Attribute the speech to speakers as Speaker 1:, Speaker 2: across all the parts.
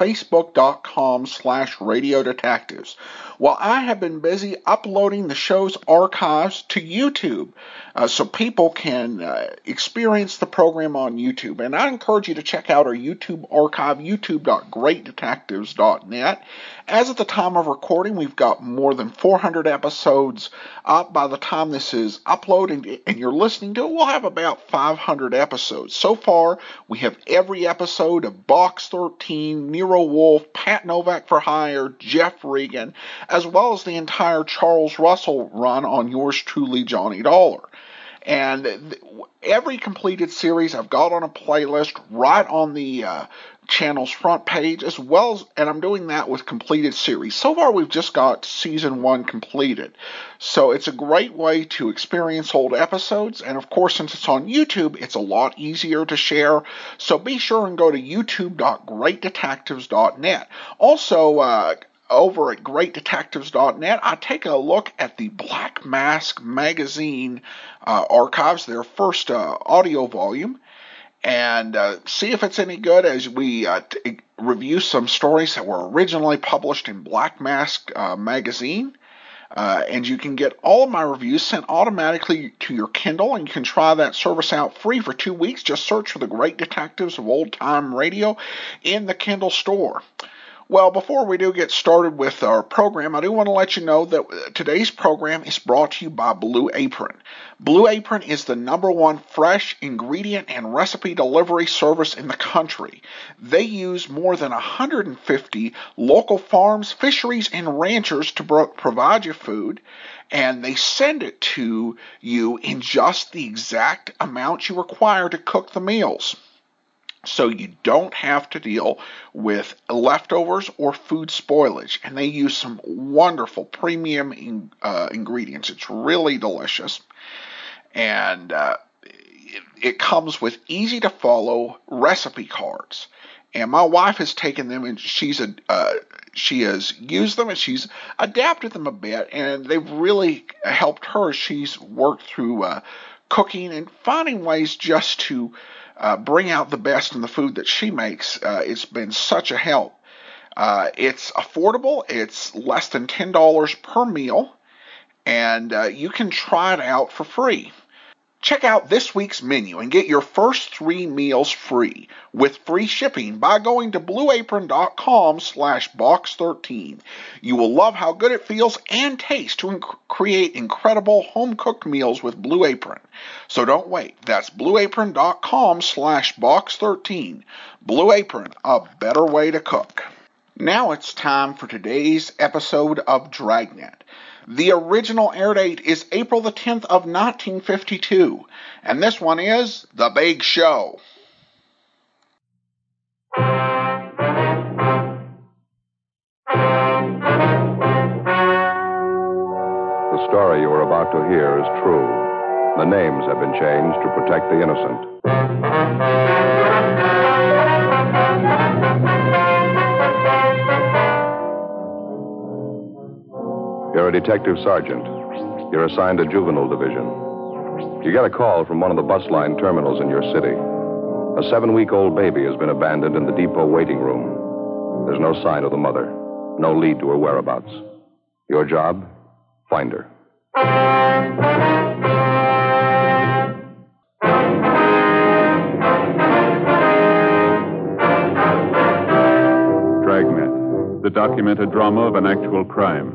Speaker 1: facebook.com slash Radio Detectives. Well, I have been busy uploading the show's archives to YouTube uh, so people can uh, experience the program on YouTube. And I encourage you to check out our YouTube archive, youtube.greatdetectives.net. As of the time of recording, we've got more than 400 episodes up. By the time this is uploaded and you're listening to it, we'll have about 500 episodes. So far, we have every episode of Box 13, Wolfe, Pat Novak for Hire, Jeff Regan, as well as the entire Charles Russell run on yours truly, Johnny Dollar. And every completed series I've got on a playlist right on the uh, channel's front page, as well as, and I'm doing that with completed series. So far, we've just got season one completed. So it's a great way to experience old episodes. And of course, since it's on YouTube, it's a lot easier to share. So be sure and go to youtube.greatdetectives.net. Also, uh, over at greatdetectives.net, I take a look at the Black Mask magazine uh, archives, their first uh, audio volume, and uh, see if it's any good as we uh, t- review some stories that were originally published in Black Mask uh, magazine. Uh, and you can get all of my reviews sent automatically to your Kindle, and you can try that service out free for two weeks. Just search for the Great Detectives of Old Time Radio in the Kindle store. Well, before we do get started with our program, I do want to let you know that today's program is brought to you by Blue Apron. Blue Apron is the number one fresh ingredient and recipe delivery service in the country. They use more than 150 local farms, fisheries, and ranchers to provide you food, and they send it to you in just the exact amount you require to cook the meals so you don't have to deal with leftovers or food spoilage. And they use some wonderful premium in, uh, ingredients. It's really delicious. And uh, it, it comes with easy to follow recipe cards. And my wife has taken them and she's a uh, she has used them and she's adapted them a bit, and they've really helped her. She's worked through uh, cooking and finding ways just to uh, bring out the best in the food that she makes. Uh, it's been such a help. Uh, it's affordable. It's less than ten dollars per meal, and uh, you can try it out for free. Check out this week's menu and get your first three meals free with free shipping by going to blueapron.com slash box13. You will love how good it feels and tastes to inc- create incredible home-cooked meals with Blue Apron. So don't wait. That's blueapron.com slash box13. Blue Apron, a better way to cook. Now it's time for today's episode of Dragnet. The original air date is April the 10th of 1952, and this one is The Big Show.
Speaker 2: The story you are about to hear is true. The names have been changed to protect the innocent. A detective sergeant. You're assigned to juvenile division. You get a call from one of the bus line terminals in your city. A seven week old baby has been abandoned in the depot waiting room. There's no sign of the mother, no lead to her whereabouts. Your job? Find her.
Speaker 3: Dragnet, the documented drama of an actual crime.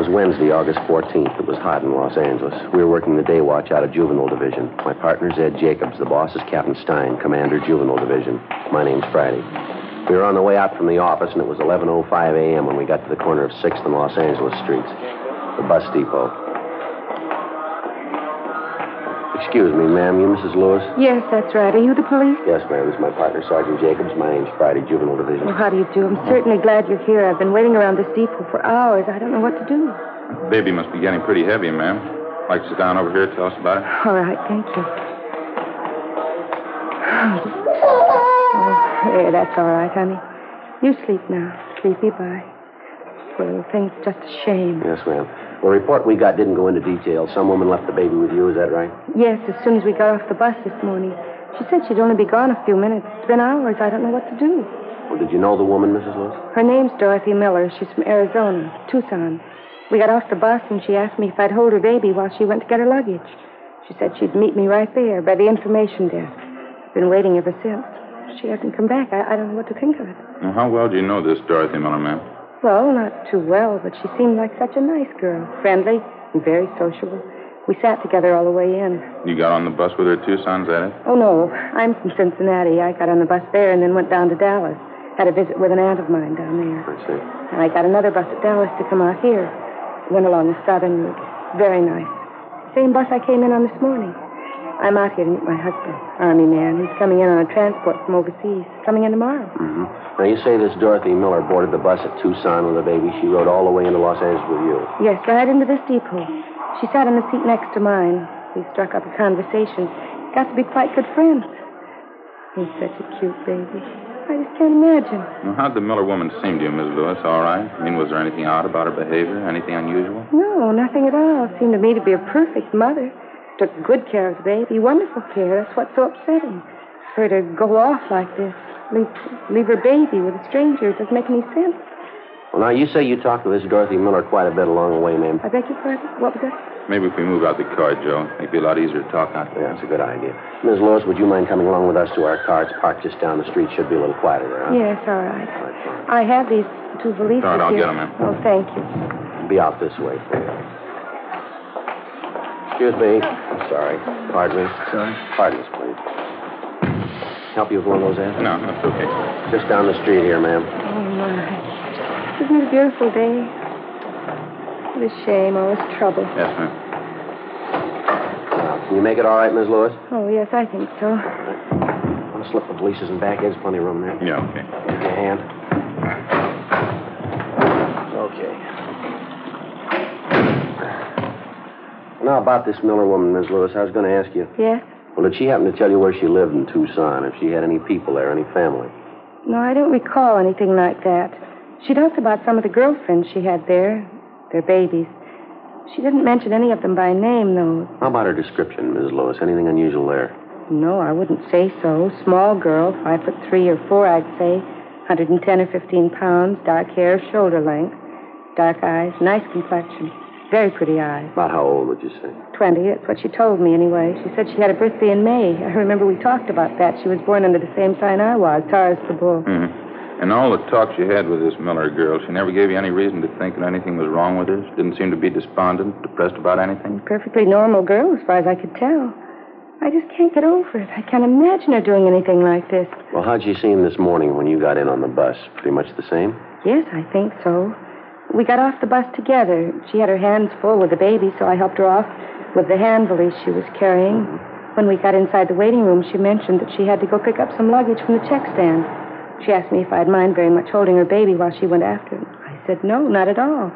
Speaker 4: Was Wednesday, August 14th. It was hot in Los Angeles. We were working the day watch out of Juvenile Division. My partner's Ed Jacobs. The boss is Captain Stein, Commander Juvenile Division. My name's Friday. We were on the way out from the office, and it was 11.05 a.m. when we got to the corner of 6th and Los Angeles streets, the bus depot. Excuse me, ma'am. You Mrs. Lewis?
Speaker 5: Yes, that's right. Are you the police?
Speaker 4: Yes, ma'am. This is my partner, Sergeant Jacobs. My name's Friday, Juvenile Division.
Speaker 5: Well, how do you do? I'm certainly glad you're here. I've been waiting around this depot for hours. I don't know what to do.
Speaker 6: Baby must be getting pretty heavy, ma'am. Like to sit down over here and tell us about it?
Speaker 5: All right, thank you. Oh, there, that's all right, honey. You sleep now. Sleepy bye. Poor little thing, it's just a shame.
Speaker 4: Yes, ma'am. The report we got didn't go into detail. Some woman left the baby with you, is that right?
Speaker 5: Yes, as soon as we got off the bus this morning. She said she'd only be gone a few minutes. It's been hours. I don't know what to do.
Speaker 4: Well, did you know the woman, Mrs. Lewis?
Speaker 5: Her name's Dorothy Miller. She's from Arizona, Tucson. We got off the bus and she asked me if I'd hold her baby while she went to get her luggage. She said she'd meet me right there by the information desk. I've Been waiting ever since. She hasn't come back. I, I don't know what to think of it.
Speaker 6: Well, how well do you know this Dorothy Miller, ma'am?
Speaker 5: Well, not too well, but she seemed like such a nice girl. Friendly and very sociable. We sat together all the way in.
Speaker 6: You got on the bus with her too, son, is that it?
Speaker 5: Oh, no. I'm from Cincinnati. I got on the bus there and then went down to Dallas. Had a visit with an aunt of mine down there.
Speaker 4: I see.
Speaker 5: And I got another bus at Dallas to come out here. Went along the southern route. Very nice. Same bus I came in on this morning. I'm out here to meet my husband, Army man. He's coming in on a transport from overseas. Coming in tomorrow.
Speaker 4: Mm-hmm. Now, you say this Dorothy Miller boarded the bus at Tucson with the baby. She rode all the way into Los Angeles with you.
Speaker 5: Yes, right into this depot. She sat in the seat next to mine. We struck up a conversation. Got to be quite good friends. He's such a cute baby. I just can't imagine.
Speaker 6: Well, how'd the Miller woman seem to you, Miss Lewis? All right? I mean, was there anything odd about her behavior? Anything unusual?
Speaker 5: No, nothing at all. Seemed to me to be a perfect mother. Took good care of the baby. Wonderful care. That's what's so upsetting. For her to go off like this. Leave, leave her baby with a stranger. It doesn't make any sense.
Speaker 4: Well, now, you say you talked to this Dorothy Miller quite a bit along the way, ma'am.
Speaker 5: I beg your pardon? What was that?
Speaker 6: Maybe if we move out the car, Joe, it'd be a lot easier to talk out
Speaker 4: Yeah, that's a good idea. Ms. Lewis, would you mind coming along with us to our car? It's parked just down the street. Should be a little quieter there, huh?
Speaker 5: Yes, all right.
Speaker 4: All right.
Speaker 5: I have these two valises
Speaker 6: All right, I'll
Speaker 5: here.
Speaker 6: them. ma'am.
Speaker 5: Oh, thank you.
Speaker 4: Be out this way. Excuse me. Sorry. Pardon me.
Speaker 6: Sorry?
Speaker 4: Pardon us, please. Help you with one of those, Ed?
Speaker 6: No, that's okay.
Speaker 4: Just down the street here, ma'am.
Speaker 5: Oh, my. Isn't it a beautiful day? What a shame, all this trouble.
Speaker 6: Yes, ma'am.
Speaker 4: Uh, can you make it all right, Ms. Lewis?
Speaker 5: Oh, yes, I think so.
Speaker 4: Want to slip the valises and back? There's plenty of room there.
Speaker 6: Yeah, okay.
Speaker 4: Give your hand. Okay. Now, about this Miller woman, Ms. Lewis, I was going to ask you.
Speaker 5: Yes?
Speaker 4: Well, did she happen to tell you where she lived in Tucson? If she had any people there, any family?
Speaker 5: No, I don't recall anything like that. She talked about some of the girlfriends she had there, their babies. She didn't mention any of them by name, though.
Speaker 4: How about her description, Ms. Lewis? Anything unusual there?
Speaker 5: No, I wouldn't say so. Small girl, five foot three or four, I'd say. 110 or 15 pounds, dark hair, shoulder length, dark eyes, nice complexion, very pretty eyes.
Speaker 4: About how old would you say?
Speaker 5: 20, that's what she told me anyway. She said she had a birthday in May. I remember we talked about that. She was born under the same sign I was, Taurus the Bull.
Speaker 6: Mm-hmm. And all the talk she had with this Miller girl, she never gave you any reason to think that anything was wrong with her? She didn't seem to be despondent, depressed about anything?
Speaker 5: Perfectly normal girl, as far as I could tell. I just can't get over it. I can't imagine her doing anything like this.
Speaker 4: Well, how'd she seem this morning when you got in on the bus? Pretty much the same?
Speaker 5: Yes, I think so. We got off the bus together. She had her hands full with the baby, so I helped her off with the hand valise she was carrying. Mm-hmm. When we got inside the waiting room, she mentioned that she had to go pick up some luggage from the check stand. She asked me if I'd mind very much holding her baby while she went after him. I said no, not at all.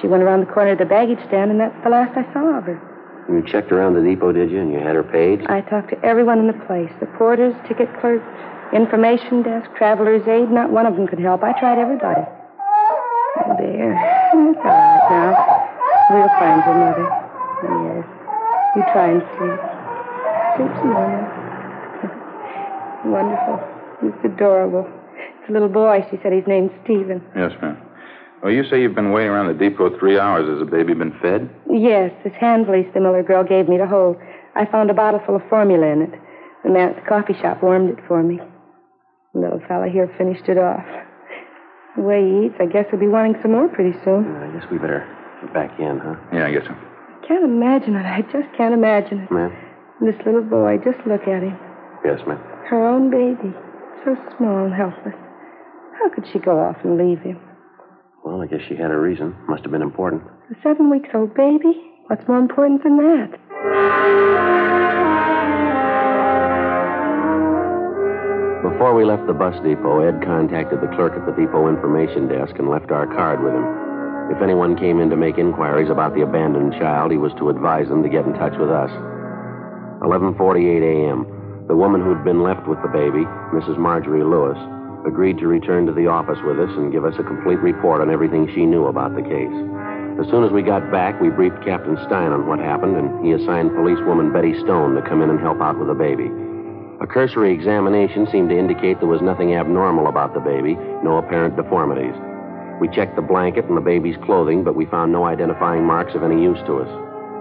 Speaker 5: She went around the corner of the baggage stand, and that's the last I saw of her.
Speaker 4: You checked around the depot, did you? And you had her paid?
Speaker 5: I talked to everyone in the place the porters, ticket clerks, information desk, traveler's aid. Not one of them could help. I tried everybody. Oh, dear. It's all right now. We'll find your mother. Yes. You try and sleep. Sleep some more. Wonderful. It's adorable. It's a little boy. She said his name's Stephen.
Speaker 6: Yes, ma'am. Well, you say you've been waiting around the depot three hours. Has the baby been fed?
Speaker 5: Yes, this hand valise the Miller girl gave me to hold. I found a bottle full of formula in it. The man at the coffee shop warmed it for me. The little fella here finished it off. The way he eats, I guess he'll be wanting some more pretty soon.
Speaker 4: I guess we better get back in, huh?
Speaker 6: Yeah, I guess so.
Speaker 5: I Can't imagine it. I just can't imagine it.
Speaker 4: Ma'am?
Speaker 5: This little boy, just look at him.
Speaker 4: Yes, ma'am.
Speaker 5: Her own baby. So small and helpless. How could she go off and leave him?
Speaker 4: Well, I guess she had a reason. Must have been important.
Speaker 5: A seven weeks old baby? What's more important than that?
Speaker 4: Before we left the bus depot, Ed contacted the clerk at the depot information desk and left our card with him. If anyone came in to make inquiries about the abandoned child, he was to advise them to get in touch with us. 11:48 a.m. The woman who'd been left with the baby, Mrs. Marjorie Lewis, agreed to return to the office with us and give us a complete report on everything she knew about the case. As soon as we got back, we briefed Captain Stein on what happened, and he assigned policewoman Betty Stone to come in and help out with the baby. A cursory examination seemed to indicate there was nothing abnormal about the baby, no apparent deformities. We checked the blanket and the baby's clothing, but we found no identifying marks of any use to us.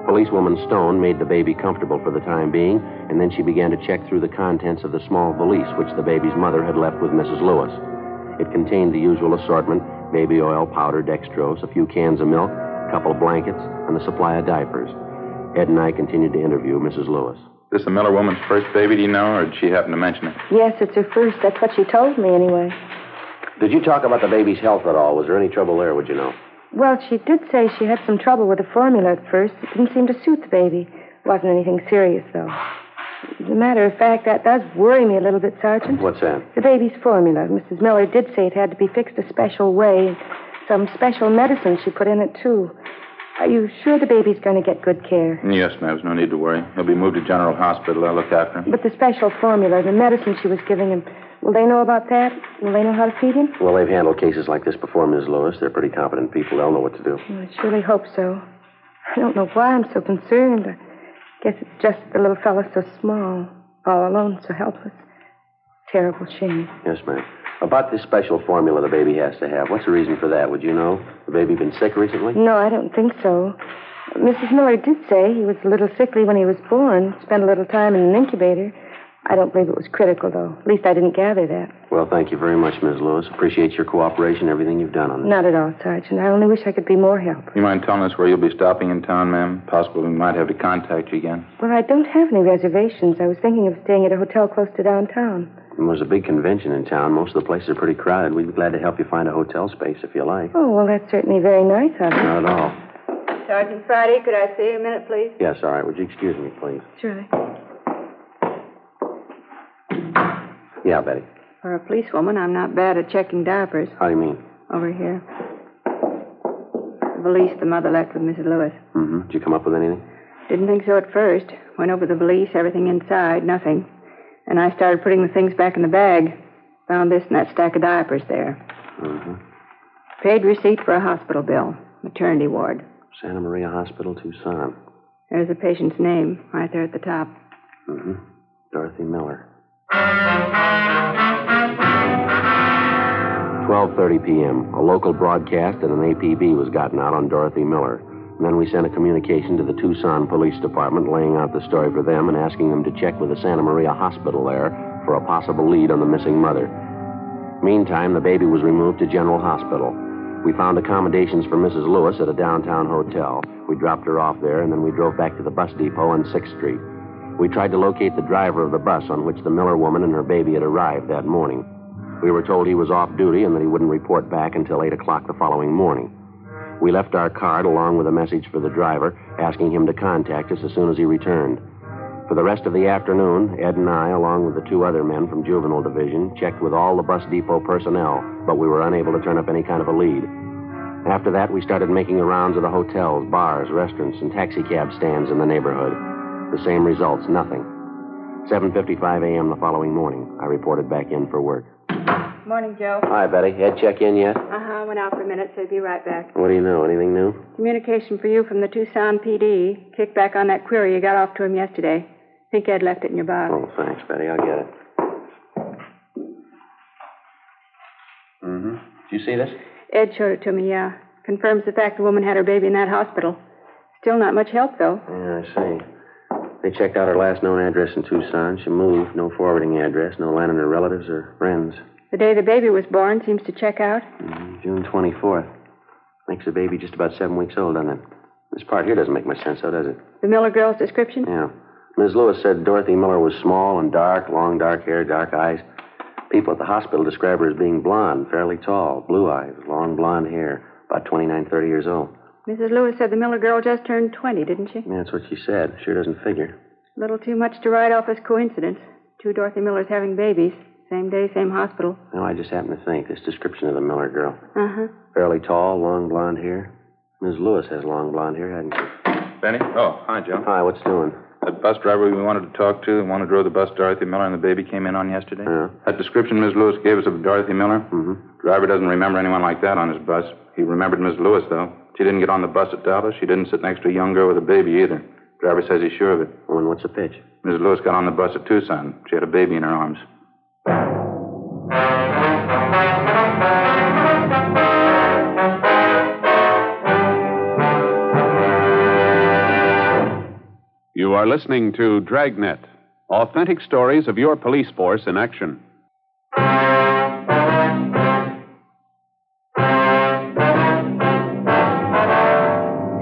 Speaker 4: Policewoman Stone made the baby comfortable for the time being, and then she began to check through the contents of the small valise which the baby's mother had left with Mrs. Lewis. It contained the usual assortment baby oil, powder, dextrose, a few cans of milk, a couple of blankets, and a supply of diapers. Ed and I continued to interview Mrs. Lewis.
Speaker 6: Is this the Miller woman's first baby, do you know, or did she happen to mention it?
Speaker 5: Yes, it's her first. That's what she told me, anyway.
Speaker 4: Did you talk about the baby's health at all? Was there any trouble there, would you know?
Speaker 5: Well, she did say she had some trouble with the formula at first. It didn't seem to suit the baby. Wasn't anything serious, though. As a matter of fact, that does worry me a little bit, Sergeant.
Speaker 4: What's that?
Speaker 5: The baby's formula. Mrs. Miller did say it had to be fixed a special way. Some special medicine she put in it, too. Are you sure the baby's going to get good care?
Speaker 6: Yes, Nels, no need to worry. He'll be moved to General Hospital. I'll look after him.
Speaker 5: But the special formula, the medicine she was giving him, will they know about that? Will they know how to feed him?
Speaker 4: Well, they've handled cases like this before, Ms. Lewis. They're pretty competent people. They'll know what to do.
Speaker 5: I surely hope so. I don't know why I'm so concerned. I guess it's just the little fellow's so small, all alone, so helpless. Terrible shame.
Speaker 4: Yes, ma'am. About this special formula the baby has to have, what's the reason for that? Would you know? The baby been sick recently?
Speaker 5: No, I don't think so. Mrs. Miller did say he was a little sickly when he was born, spent a little time in an incubator. I don't believe it was critical, though. At least I didn't gather that.
Speaker 4: Well, thank you very much, Ms. Lewis. Appreciate your cooperation, everything you've done on this.
Speaker 5: Not at all, Sergeant. I only wish I could be more help.
Speaker 6: You mind telling us where you'll be stopping in town, ma'am? Possibly we might have to contact you again.
Speaker 5: Well, I don't have any reservations. I was thinking of staying at a hotel close to downtown.
Speaker 4: There's a big convention in town. Most of the places are pretty crowded. We'd be glad to help you find a hotel space if you like.
Speaker 5: Oh, well, that's certainly very nice of you.
Speaker 4: Not at all.
Speaker 7: Sergeant Friday, could I see you a minute, please?
Speaker 4: Yes, all right. Would you excuse me, please?
Speaker 5: Surely.
Speaker 4: Yeah, Betty.
Speaker 7: For a policewoman, I'm not bad at checking diapers.
Speaker 4: How do you mean?
Speaker 7: Over here. The valise the mother left with Mrs. Lewis.
Speaker 4: Mm-hmm. Did you come up with anything?
Speaker 7: Didn't think so at first. Went over the valise, everything inside, nothing. And I started putting the things back in the bag. Found this and that stack of diapers there.
Speaker 4: Mm-hmm.
Speaker 7: Paid receipt for a hospital bill. Maternity ward.
Speaker 4: Santa Maria Hospital, Tucson.
Speaker 7: There's the patient's name right there at the top.
Speaker 4: Mm-hmm. Dorothy Miller. 12:30 p.m. A local broadcast and an APB was gotten out on Dorothy Miller. Then we sent a communication to the Tucson Police Department laying out the story for them and asking them to check with the Santa Maria Hospital there for a possible lead on the missing mother. Meantime, the baby was removed to General Hospital. We found accommodations for Mrs. Lewis at a downtown hotel. We dropped her off there, and then we drove back to the bus depot on 6th Street. We tried to locate the driver of the bus on which the Miller woman and her baby had arrived that morning. We were told he was off duty and that he wouldn't report back until 8 o'clock the following morning. We left our card along with a message for the driver, asking him to contact us as soon as he returned. For the rest of the afternoon, Ed and I, along with the two other men from Juvenile Division, checked with all the bus depot personnel, but we were unable to turn up any kind of a lead. After that, we started making the rounds of the hotels, bars, restaurants, and taxicab stands in the neighborhood. The same results, nothing. 7.55 a.m. the following morning, I reported back in for work.
Speaker 7: Morning, Joe.
Speaker 4: Hi, Betty. Ed check in yet?
Speaker 7: Uh-huh. Went out for a minute, so he'll be right back.
Speaker 4: What do you know? Anything new?
Speaker 7: Communication for you from the Tucson PD. Kick back on that query you got off to him yesterday. Think Ed left it in your box.
Speaker 4: Oh, thanks, Betty. I'll get it. Mm-hmm. Did you see this?
Speaker 7: Ed showed it to me, yeah. Confirms the fact the woman had her baby in that hospital. Still not much help, though.
Speaker 4: Yeah, I see. They checked out her last known address in Tucson. She moved. No forwarding address. No line on her relatives or friends.
Speaker 7: The day the baby was born seems to check out.
Speaker 4: Mm, June 24th. Makes the baby just about seven weeks old, doesn't it? This part here doesn't make much sense, though, does it?
Speaker 7: The Miller girl's description?
Speaker 4: Yeah. Ms. Lewis said Dorothy Miller was small and dark, long dark hair, dark eyes. People at the hospital describe her as being blonde, fairly tall, blue eyes, long blonde hair, about 29, 30 years old.
Speaker 7: Mrs. Lewis said the Miller girl just turned 20, didn't she?
Speaker 4: Yeah, that's what she said. Sure doesn't figure.
Speaker 7: A little too much to write off as coincidence. Two Dorothy Millers having babies. Same day, same hospital.
Speaker 4: Now, I just happened to think this description of the Miller girl.
Speaker 7: Uh huh.
Speaker 4: Fairly tall, long blonde hair. Ms. Lewis has long blonde hair, hasn't she?
Speaker 6: Benny? Oh, hi, Joe.
Speaker 4: Hi, what's doing?
Speaker 6: That bus driver we wanted to talk to, the one who drove the bus Dorothy Miller and the baby came in on yesterday?
Speaker 4: Yeah.
Speaker 6: That description Miss Lewis gave us of Dorothy Miller?
Speaker 4: Mm-hmm.
Speaker 6: Driver doesn't remember anyone like that on his bus. He remembered Miss Lewis, though. She didn't get on the bus at Dallas. She didn't sit next to a young girl with a baby either. Driver says he's sure of it.
Speaker 4: Well, and what's the pitch?
Speaker 6: Miss Lewis got on the bus at Tucson. She had a baby in her arms.
Speaker 3: You are listening to Dragnet, authentic stories of your police force in action.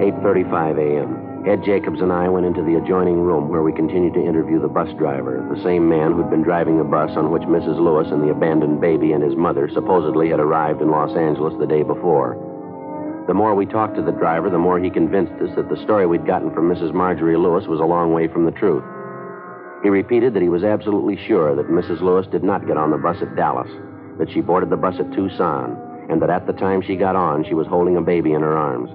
Speaker 4: Eight thirty-five a.m. Ed Jacobs and I went into the adjoining room where we continued to interview the bus driver, the same man who'd been driving the bus on which Mrs. Lewis and the abandoned baby and his mother supposedly had arrived in Los Angeles the day before. The more we talked to the driver, the more he convinced us that the story we'd gotten from Mrs. Marjorie Lewis was a long way from the truth. He repeated that he was absolutely sure that Mrs. Lewis did not get on the bus at Dallas, that she boarded the bus at Tucson, and that at the time she got on, she was holding a baby in her arms.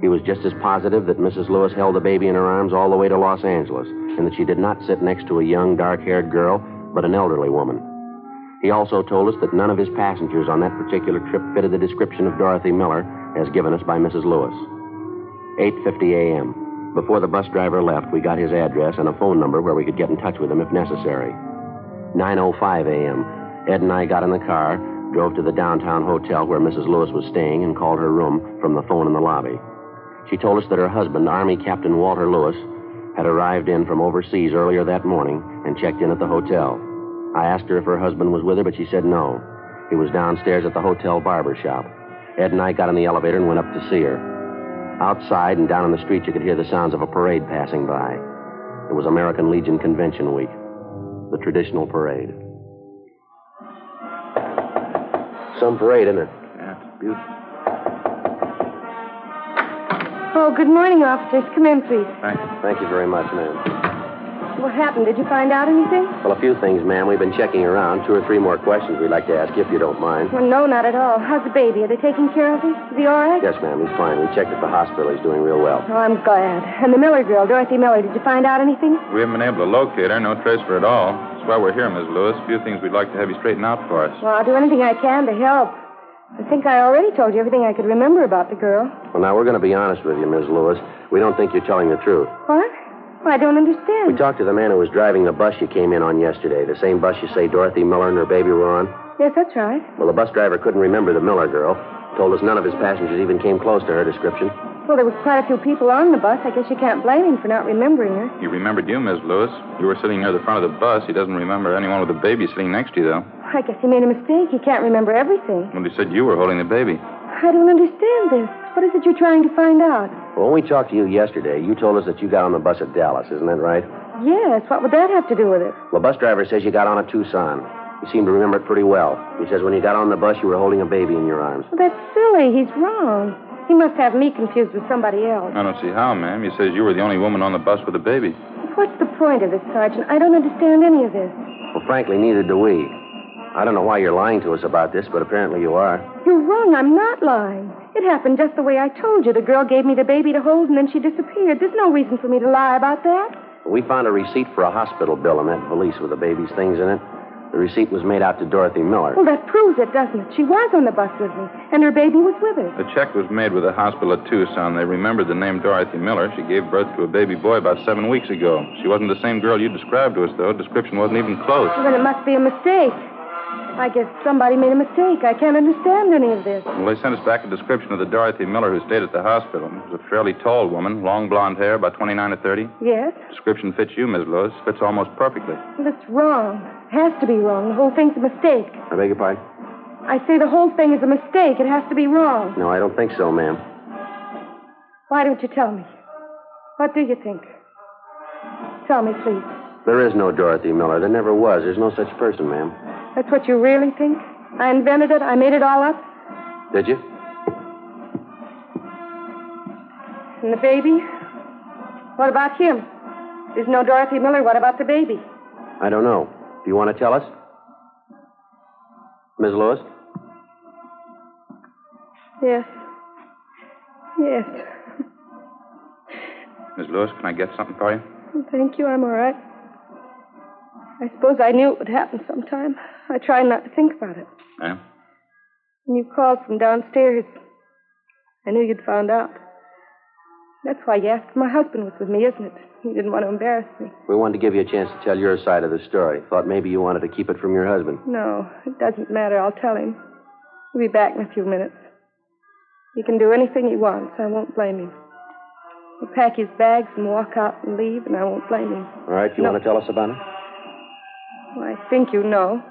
Speaker 4: He was just as positive that Mrs. Lewis held the baby in her arms all the way to Los Angeles, and that she did not sit next to a young, dark haired girl, but an elderly woman. He also told us that none of his passengers on that particular trip fitted the description of Dorothy Miller as given us by Mrs. Lewis. 8:50 a.m. Before the bus driver left, we got his address and a phone number where we could get in touch with him if necessary. 9:05 a.m. Ed and I got in the car, drove to the downtown hotel where Mrs. Lewis was staying, and called her room from the phone in the lobby. She told us that her husband, Army Captain Walter Lewis, had arrived in from overseas earlier that morning and checked in at the hotel. I asked her if her husband was with her, but she said no. He was downstairs at the hotel barber shop. Ed and I got in the elevator and went up to see her. Outside and down in the street, you could hear the sounds of a parade passing by. It was American Legion Convention Week, the traditional parade. Some parade, isn't it?
Speaker 6: Yeah, it's beautiful.
Speaker 5: Oh, good morning, officers. Come in, please.
Speaker 6: Thanks.
Speaker 4: Thank you very much, ma'am.
Speaker 5: What happened? Did you find out anything?
Speaker 4: Well, a few things, ma'am. We've been checking around. Two or three more questions we'd like to ask you, if you don't mind.
Speaker 5: Well, no, not at all. How's the baby? Are they taking care of him? Is he all right?
Speaker 4: Yes, ma'am. He's fine. We checked at the hospital. He's doing real well.
Speaker 5: Oh, I'm glad. And the Miller girl, Dorothy Miller, did you find out anything?
Speaker 6: We haven't been able to locate her. No trace of her at all. That's why we're here, Miss Lewis. A few things we'd like to have you straighten out for us.
Speaker 5: Well, I'll do anything I can to help. I think I already told you everything I could remember about the girl.
Speaker 4: Well, now, we're going to be honest with you, Miss Lewis. We don't think you're telling the truth.
Speaker 5: What? Well, I don't understand.
Speaker 4: We talked to the man who was driving the bus you came in on yesterday, the same bus you say Dorothy Miller and her baby were on.
Speaker 5: Yes, that's right.
Speaker 4: Well, the bus driver couldn't remember the Miller girl. Told us none of his passengers even came close to her description.
Speaker 5: Well, there was quite a few people on the bus. I guess you can't blame him for not remembering her.
Speaker 6: He remembered you, Miss Lewis. You were sitting near the front of the bus. He doesn't remember anyone with a baby sitting next to you, though.
Speaker 5: I guess he made a mistake. He can't remember everything.
Speaker 6: Well, he said you were holding the baby.
Speaker 5: I don't understand this. What is it you're trying to find out?
Speaker 4: Well, when we talked to you yesterday, you told us that you got on the bus at Dallas. Isn't that right?
Speaker 5: Yes, what would that have to do with it?
Speaker 4: The bus driver says you got on at Tucson. You seem to remember it pretty well. He says when you got on the bus, you were holding a baby in your arms.
Speaker 5: Well, that's silly. He's wrong. He must have me confused with somebody else.
Speaker 6: I don't see how, ma'am. He says you were the only woman on the bus with a baby.
Speaker 5: What's the point of this, Sergeant? I don't understand any of this.
Speaker 4: Well, frankly, neither do we. I don't know why you're lying to us about this, but apparently you are.
Speaker 5: You're wrong. I'm not lying. It happened just the way I told you. The girl gave me the baby to hold, and then she disappeared. There's no reason for me to lie about that.
Speaker 4: We found a receipt for a hospital bill in that valise with the baby's things in it. The receipt was made out to Dorothy Miller.
Speaker 5: Well, that proves it, doesn't it? She was on the bus with me, and her baby was with her.
Speaker 6: The check was made with the hospital at Tucson. They remembered the name Dorothy Miller. She gave birth to a baby boy about seven weeks ago. She wasn't the same girl you described to us, though. The description wasn't even close.
Speaker 5: Well, then it must be a mistake. I guess somebody made a mistake. I can't understand any of this.
Speaker 6: Well, they sent us back a description of the Dorothy Miller who stayed at the hospital. It was a fairly tall woman, long blonde hair, about 29 or 30.
Speaker 5: Yes?
Speaker 6: Description fits you, Miss Lewis. Fits almost perfectly.
Speaker 5: Well, it's wrong. Has to be wrong. The whole thing's a mistake.
Speaker 4: I beg your pardon?
Speaker 5: I say the whole thing is a mistake. It has to be wrong.
Speaker 4: No, I don't think so, ma'am.
Speaker 5: Why don't you tell me? What do you think? Tell me, please.
Speaker 4: There is no Dorothy Miller. There never was. There's no such person, ma'am.
Speaker 5: That's what you really think? I invented it? I made it all up?
Speaker 4: Did you?
Speaker 5: And the baby? What about him? There's no Dorothy Miller. What about the baby?
Speaker 4: I don't know. Do you want to tell us? Miss Lewis?
Speaker 5: Yes. Yes.
Speaker 6: Miss Lewis, can I get something for you?
Speaker 5: Thank you. I'm all right. I suppose I knew it would happen sometime. I tried not to think about it.
Speaker 6: Yeah?
Speaker 5: When you called from downstairs, I knew you'd found out. That's why you asked my husband was with me, isn't it? You didn't want to embarrass me.
Speaker 4: We wanted to give you a chance to tell your side of the story. Thought maybe you wanted to keep it from your husband.
Speaker 5: No, it doesn't matter. I'll tell him. He'll be back in a few minutes. He can do anything he wants. I won't blame him. He'll pack his bags and walk out and leave, and I won't blame him.
Speaker 4: All right, you
Speaker 5: No.
Speaker 4: want to tell us about it?
Speaker 5: Well, I think you know.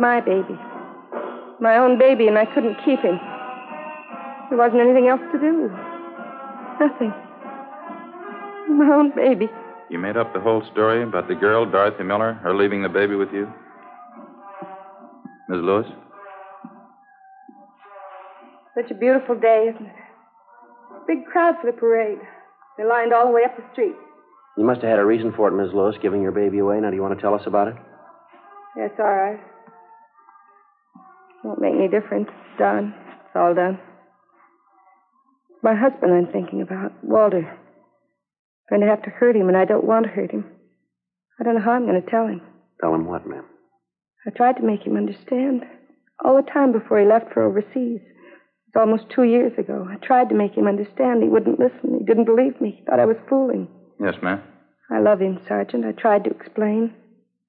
Speaker 5: It's my baby. My own baby, and I couldn't keep him. There wasn't anything else to do. Nothing. My own baby.
Speaker 6: You made up the whole story about the girl, Dorothy Miller, her leaving the baby with you? Miss Lewis?
Speaker 5: Such a beautiful day, isn't it? Big crowd for the parade. They lined all the way up the street.
Speaker 4: You must have had a reason for it, Miss Lewis, giving your baby away. Now, do you want to tell us about it?
Speaker 5: That's all right. Won't make any difference. It's done. It's all done. My husband I'm thinking about, Walter. I'm going to have to hurt him, and I don't want to hurt him. I don't know how I'm going to tell him.
Speaker 4: Tell him what, ma'am?
Speaker 5: I tried to make him understand. All the time before he left for overseas. It was almost two years ago. I tried to make him understand. He wouldn't listen. He didn't believe me. He thought I was fooling.
Speaker 6: Yes, ma'am.
Speaker 5: I love him, Sergeant. I tried to explain.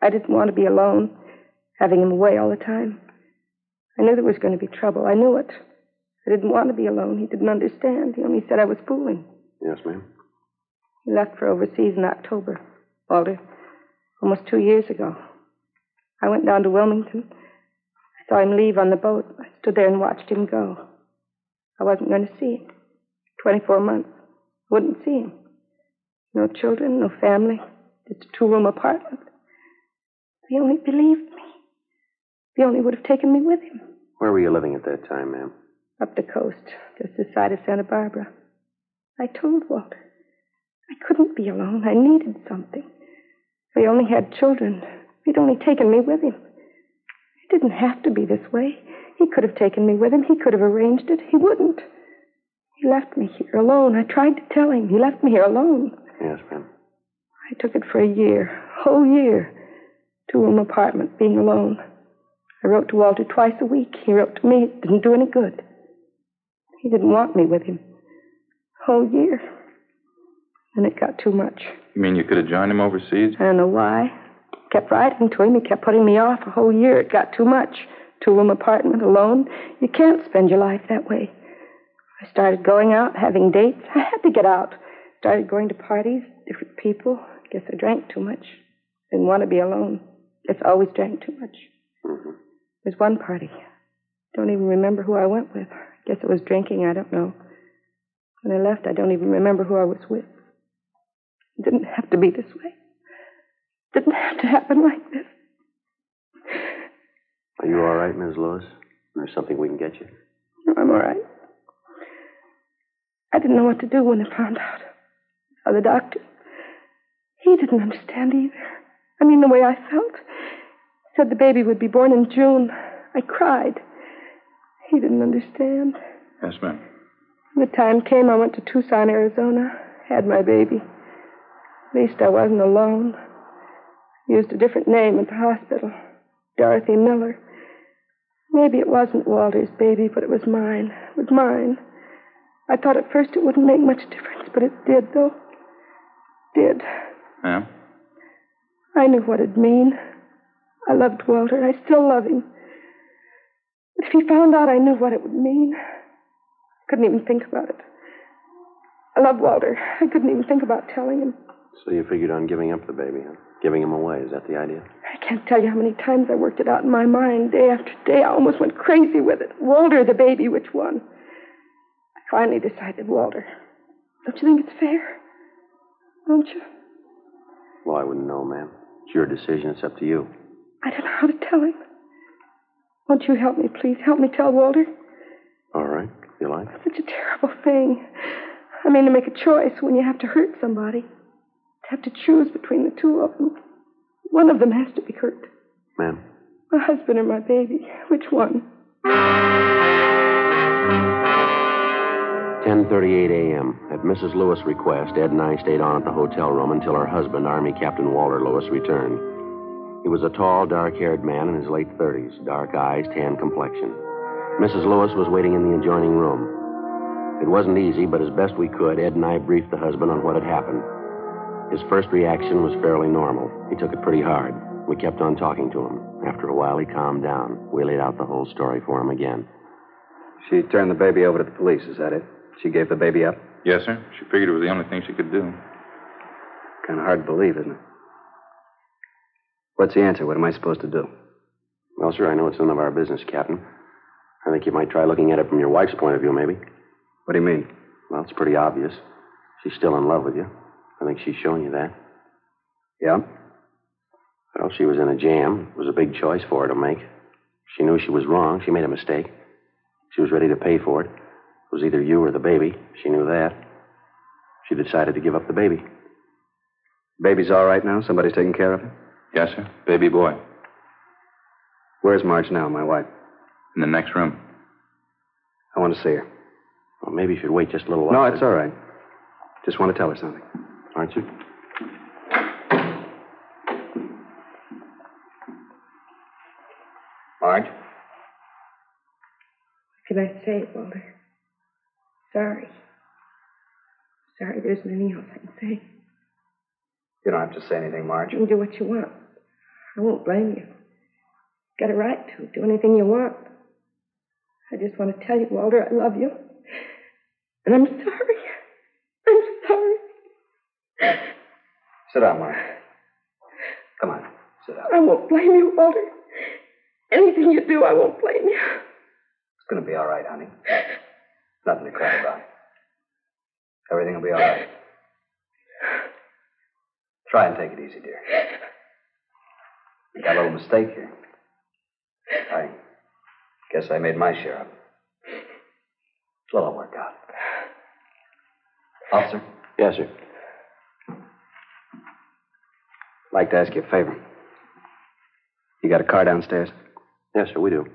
Speaker 5: I didn't want to be alone, having him away all the time. I knew there was going to be trouble. I knew it. I didn't want to be alone. He didn't understand. He only said I was fooling.
Speaker 4: Yes, ma'am.
Speaker 5: He left for overseas in October, Walter, almost two years ago. I went down to Wilmington. I saw him leave on the boat. I stood there and watched him go. I wasn't going to see him. Twenty-four months. Wouldn't see him. No children, no family, just a two-room apartment. He only believed me. He only would have taken me with him.
Speaker 4: Where were you living at that time, ma'am?
Speaker 5: Up the coast, just this side of Santa Barbara. I told Walter. I couldn't be alone. I needed something. We only had children, he'd only taken me with him. It didn't have to be this way. He could have taken me with him. He could have arranged it. He wouldn't. He left me here alone. I tried to tell him. He left me here alone.
Speaker 4: Yes, ma'am.
Speaker 5: I took it for a year, a whole year. Two room apartment, being alone. I wrote to Walter twice a week. He wrote to me. It didn't do any good. He didn't want me with him. Whole year. And it got too much.
Speaker 6: You mean you could have joined him overseas?
Speaker 5: I don't know why. Kept writing to him. He kept putting me off a whole year. It got too much. Two room apartment alone. You can't spend your life that way. I started going out, having dates. I had to get out. Started going to parties, different people. Guess I drank too much. Didn't want to be alone. Guess I always drank too much.
Speaker 4: Mm-hmm.
Speaker 5: There's one party. Don't even remember who I went with. Guess it was drinking. I don't know. When I left, I don't even remember who I was with. It didn't have to be this way. It didn't have to happen like this.
Speaker 4: Are you all right, Miss Lewis? There's something we can get you.
Speaker 5: No, I'm all right. I didn't know what to do when I found out. Saw the doctor. He didn't understand either. I mean, the way I felt. Said the baby would be born in June. I cried. He didn't understand.
Speaker 6: Yes, ma'am.
Speaker 5: When the time came, I went to Tucson, Arizona. Had my baby. At least I wasn't alone. Used a different name at the hospital. Dorothy Miller. Maybe it wasn't Walter's baby, but it was mine. It was mine. I thought at first it wouldn't make much difference, but it did, though. Did.
Speaker 6: Yeah?
Speaker 5: I knew what it'd mean. I loved Walter. I still love him. But if he found out I knew what it would mean, I couldn't even think about it. I love Walter. I couldn't even think about telling him.
Speaker 4: So you figured on giving up the baby, huh? Giving him away. Is that the idea?
Speaker 5: I can't tell you how many times I worked it out in my mind, day after day. I almost went crazy with it. Walter, the baby, which one? I finally decided Walter. Don't you think it's fair? Don't you?
Speaker 4: Well, I wouldn't know, ma'am. It's your decision. It's up to you.
Speaker 5: I don't know how to tell him. Won't you help me, please? Help me tell Walter.
Speaker 4: All right. You like?
Speaker 5: Such a terrible thing. I mean, to make a choice when you have to hurt somebody. To have to choose between the two of them. One of them has to be hurt.
Speaker 4: Ma'am,
Speaker 5: My husband or my baby? Which one?
Speaker 4: 10:38 a.m. At Mrs. Lewis' request, Ed and I stayed on at the hotel room until her husband, Army Captain Walter Lewis, returned. He was a tall, dark-haired man in his late 30s, dark eyes, tan complexion. Mrs. Lewis was waiting in the adjoining room. It wasn't easy, but as best we could, Ed and I briefed the husband on what had happened. His first reaction was fairly normal. He took it pretty hard. We kept on talking to him. After a while, he calmed down. We laid out the whole story for him again.
Speaker 8: She turned the baby over to the police, is that it? She gave the baby up?
Speaker 6: Yes, sir. She figured it was the only thing she could do.
Speaker 8: Kind of hard to believe, isn't it? What's the answer? What am I supposed to do?
Speaker 4: Well, sir, I know it's none of our business, Captain. I think you might try looking at it from your wife's point of view, maybe.
Speaker 8: What do you mean?
Speaker 4: Well, it's pretty obvious. She's still in love with you. I think she's shown you that.
Speaker 8: Yeah?
Speaker 4: Well, she was in a jam. It was a big choice for her to make. She knew she was wrong. She made a mistake. She was ready to pay for it. It was either you or the baby. She knew that. She decided to give up the baby.
Speaker 8: Baby's all right now? Somebody's taking care of her?
Speaker 6: Yes, sir. Baby boy.
Speaker 8: Where's Marge now, my wife?
Speaker 6: In the next room.
Speaker 8: I want to see her.
Speaker 4: Well, maybe you should wait just a little while.
Speaker 8: No, it's all right. Just want to tell her something.
Speaker 4: Aren't you?
Speaker 8: Marge?
Speaker 5: What can I say, Walter? Sorry. Sorry, there isn't anything else I can say.
Speaker 8: You don't have to say anything, Marge.
Speaker 5: You can do what you want. I won't blame you. You've Got a right to do anything you want. I just want to tell you, Walter, I love you. And I'm sorry. I'm sorry.
Speaker 8: Sit down, Marge. Come on, sit down.
Speaker 5: I won't blame you, Walter. Anything you do, I won't blame you.
Speaker 8: It's going to be all right, honey. Nothing to cry about. Everything will be all right. Try and take it easy, dear. You got a little mistake here. I guess I made my share of it. It'll all work out. Officer,
Speaker 4: Yes, sir.
Speaker 8: I'd like to ask you a favor. You got a car downstairs?
Speaker 4: Yes, sir, we do.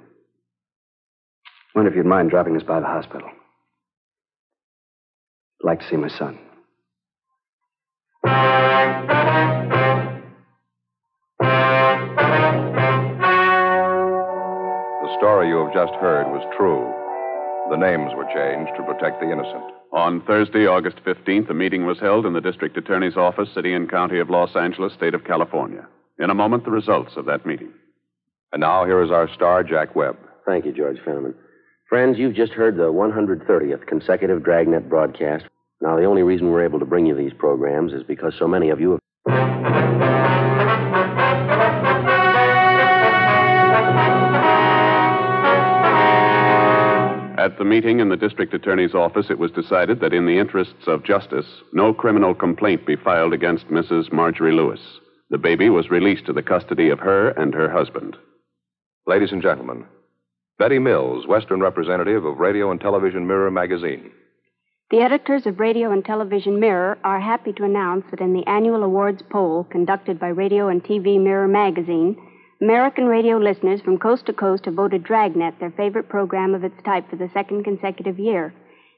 Speaker 8: Wonder if you'd mind dropping us by the hospital. I'd like to see my son.
Speaker 2: Story you have just heard was true. The names were changed to protect the innocent.
Speaker 3: On Thursday, August 15th, a meeting was held in the district attorney's office, city and county of Los Angeles, state of California. In a moment, the results of that meeting.
Speaker 2: And now here is our star, Jack Webb.
Speaker 4: Thank you, George Fenneman. Friends, you've just heard the 130th consecutive Dragnet broadcast. Now, the only reason we're able to bring you these programs is because so many of you have.
Speaker 3: At the meeting in the district attorney's office, it was decided that in the interests of justice, no criminal complaint be filed against Mrs. Marjorie Lewis. The baby was released to the custody of her and her husband.
Speaker 2: Ladies and gentlemen, Betty Mills, Western representative of Radio and Television Mirror magazine.
Speaker 9: The editors of Radio and Television Mirror are happy to announce that in the annual awards poll conducted by Radio and TV Mirror magazine, American radio listeners from coast to coast have voted Dragnet their favorite program of its type for the second consecutive year.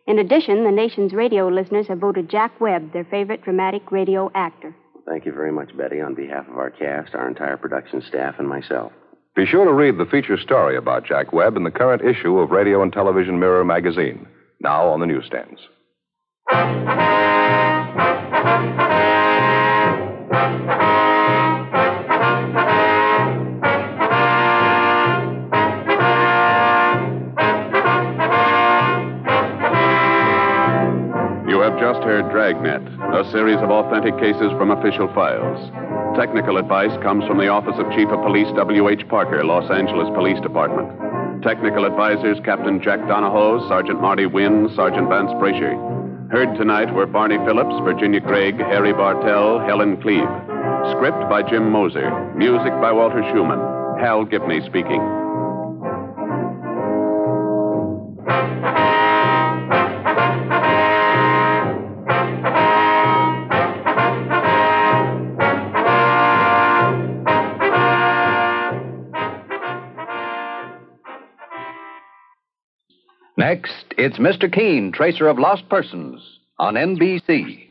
Speaker 9: In addition, the nation's radio listeners have voted Jack Webb their favorite dramatic radio actor.
Speaker 4: Thank you very much, Betty, on behalf of our cast, our entire production staff, and myself.
Speaker 2: Be sure to read the feature story about Jack Webb in the current issue of Radio and Television Mirror magazine, now on the newsstands.
Speaker 3: A series of authentic cases from official files. Technical advice comes from the Office of Chief of Police W.H. Parker, Los Angeles Police Department. Technical advisors Captain Jack Donahoe, Sergeant Marty Wynn, Sergeant Vance Brasher. Heard tonight were Barney Phillips, Virginia Gregg, Harry Bartell, Helen Kleeb. Script by Jim Moser. Music by Walter Schumann. Hal Gibney speaking.
Speaker 10: Next, it's Mr. Keen, Tracer of Lost Persons, on NBC.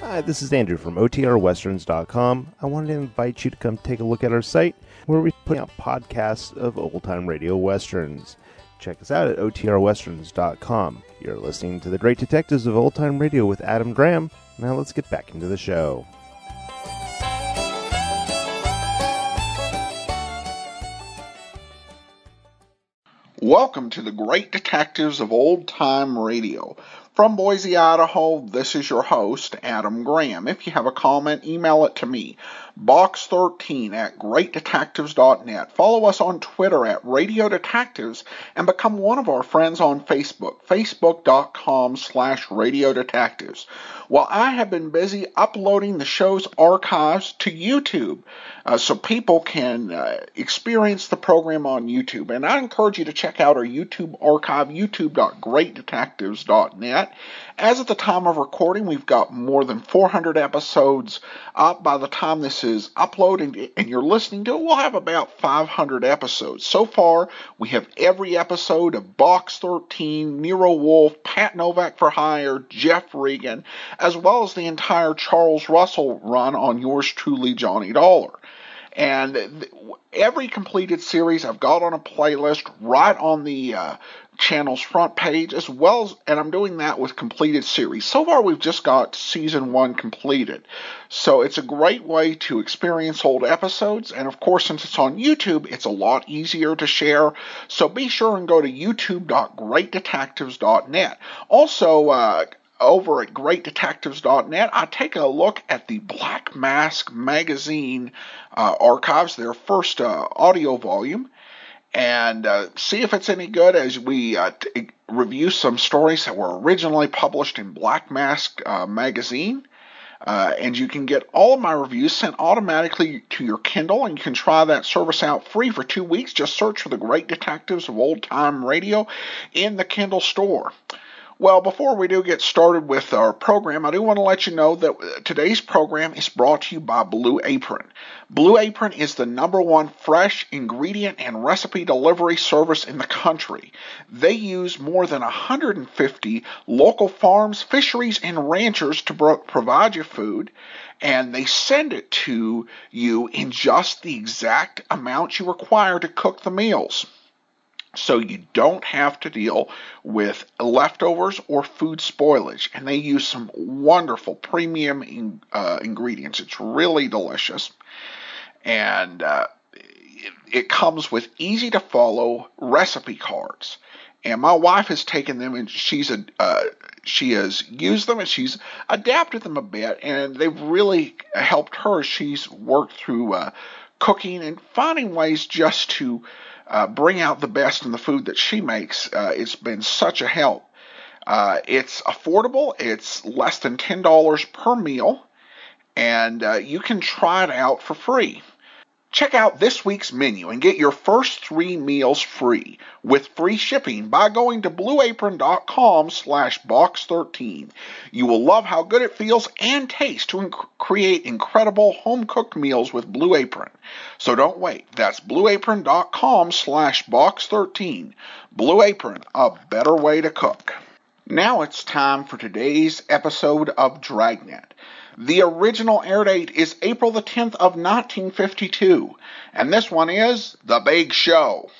Speaker 11: Hi, this is Andrew from OTRWesterns.com. I wanted to invite you to come take a look at our site where we put out podcasts of old time radio westerns. Check us out at OTRWesterns.com. You're listening to The Great Detectives of Old Time Radio with Adam Graham. Now let's get back into the show.
Speaker 1: Welcome to the Great Detectives of Old Time Radio. From Boise, Idaho, this is your host, Adam Graham. If you have a comment, email it to me, box13 at greatdetectives.net. Follow us on Twitter at Radio Detectives and become one of our friends on Facebook, facebook.com slash Radio Detectives. Well, I have been busy uploading the show's archives to YouTube uh, so people can uh, experience the program on YouTube. And I encourage you to check out our YouTube archive, youtube.greatdetectives.net. As of the time of recording, we've got more than 400 episodes up. By the time this is uploading and you're listening to it, we'll have about 500 episodes. So far, we have every episode of Box 13, Nero Wolfe, Pat Novak for Hire, Jeff Regan, as well as the entire Charles Russell run on yours truly, Johnny Dollar. And every completed series I've got on a playlist right on the uh, channel's front page, as well as, and I'm doing that with completed series. So far, we've just got season one completed. So it's a great way to experience old episodes. And of course, since it's on YouTube, it's a lot easier to share. So be sure and go to youtube.greatdetectives.net. Also, uh, over at greatdetectives.net, I take a look at the Black Mask magazine uh, archives, their first uh, audio volume, and uh, see if it's any good as we uh, t- review some stories that were originally published in Black Mask uh, magazine. Uh, and you can get all of my reviews sent automatically to your Kindle, and you can try that service out free for two weeks. Just search for the Great Detectives of Old Time Radio in the Kindle store. Well, before we do get started with our program, I do want to let you know that today's program is brought to you by Blue Apron. Blue Apron is the number one fresh ingredient and recipe delivery service in the country. They use more than 150 local farms, fisheries, and ranchers to pro- provide you food, and they send it to you in just the exact amount you require to cook the meals so you don't have to deal with leftovers or food spoilage. And they use some wonderful premium in, uh, ingredients. It's really delicious. And uh, it, it comes with easy to follow recipe cards. And my wife has taken them and she's a uh, she has used them and she's adapted them a bit, and they've really helped her. She's worked through uh, cooking and finding ways just to uh, bring out the best in the food that she makes. Uh, it's been such a help. Uh, it's affordable. It's less than ten dollars per meal, and uh, you can try it out for free. Check out this week's menu and get your first three meals free with free shipping by going to blueapron.com slash box13. You will love how good it feels and tastes to inc- create incredible home-cooked meals with Blue Apron. So don't wait. That's blueapron.com slash box13. Blue Apron, a better way to cook. Now it's time for today's episode of Dragnet. The original air date is April the 10th of 1952, and this one is The Big Show.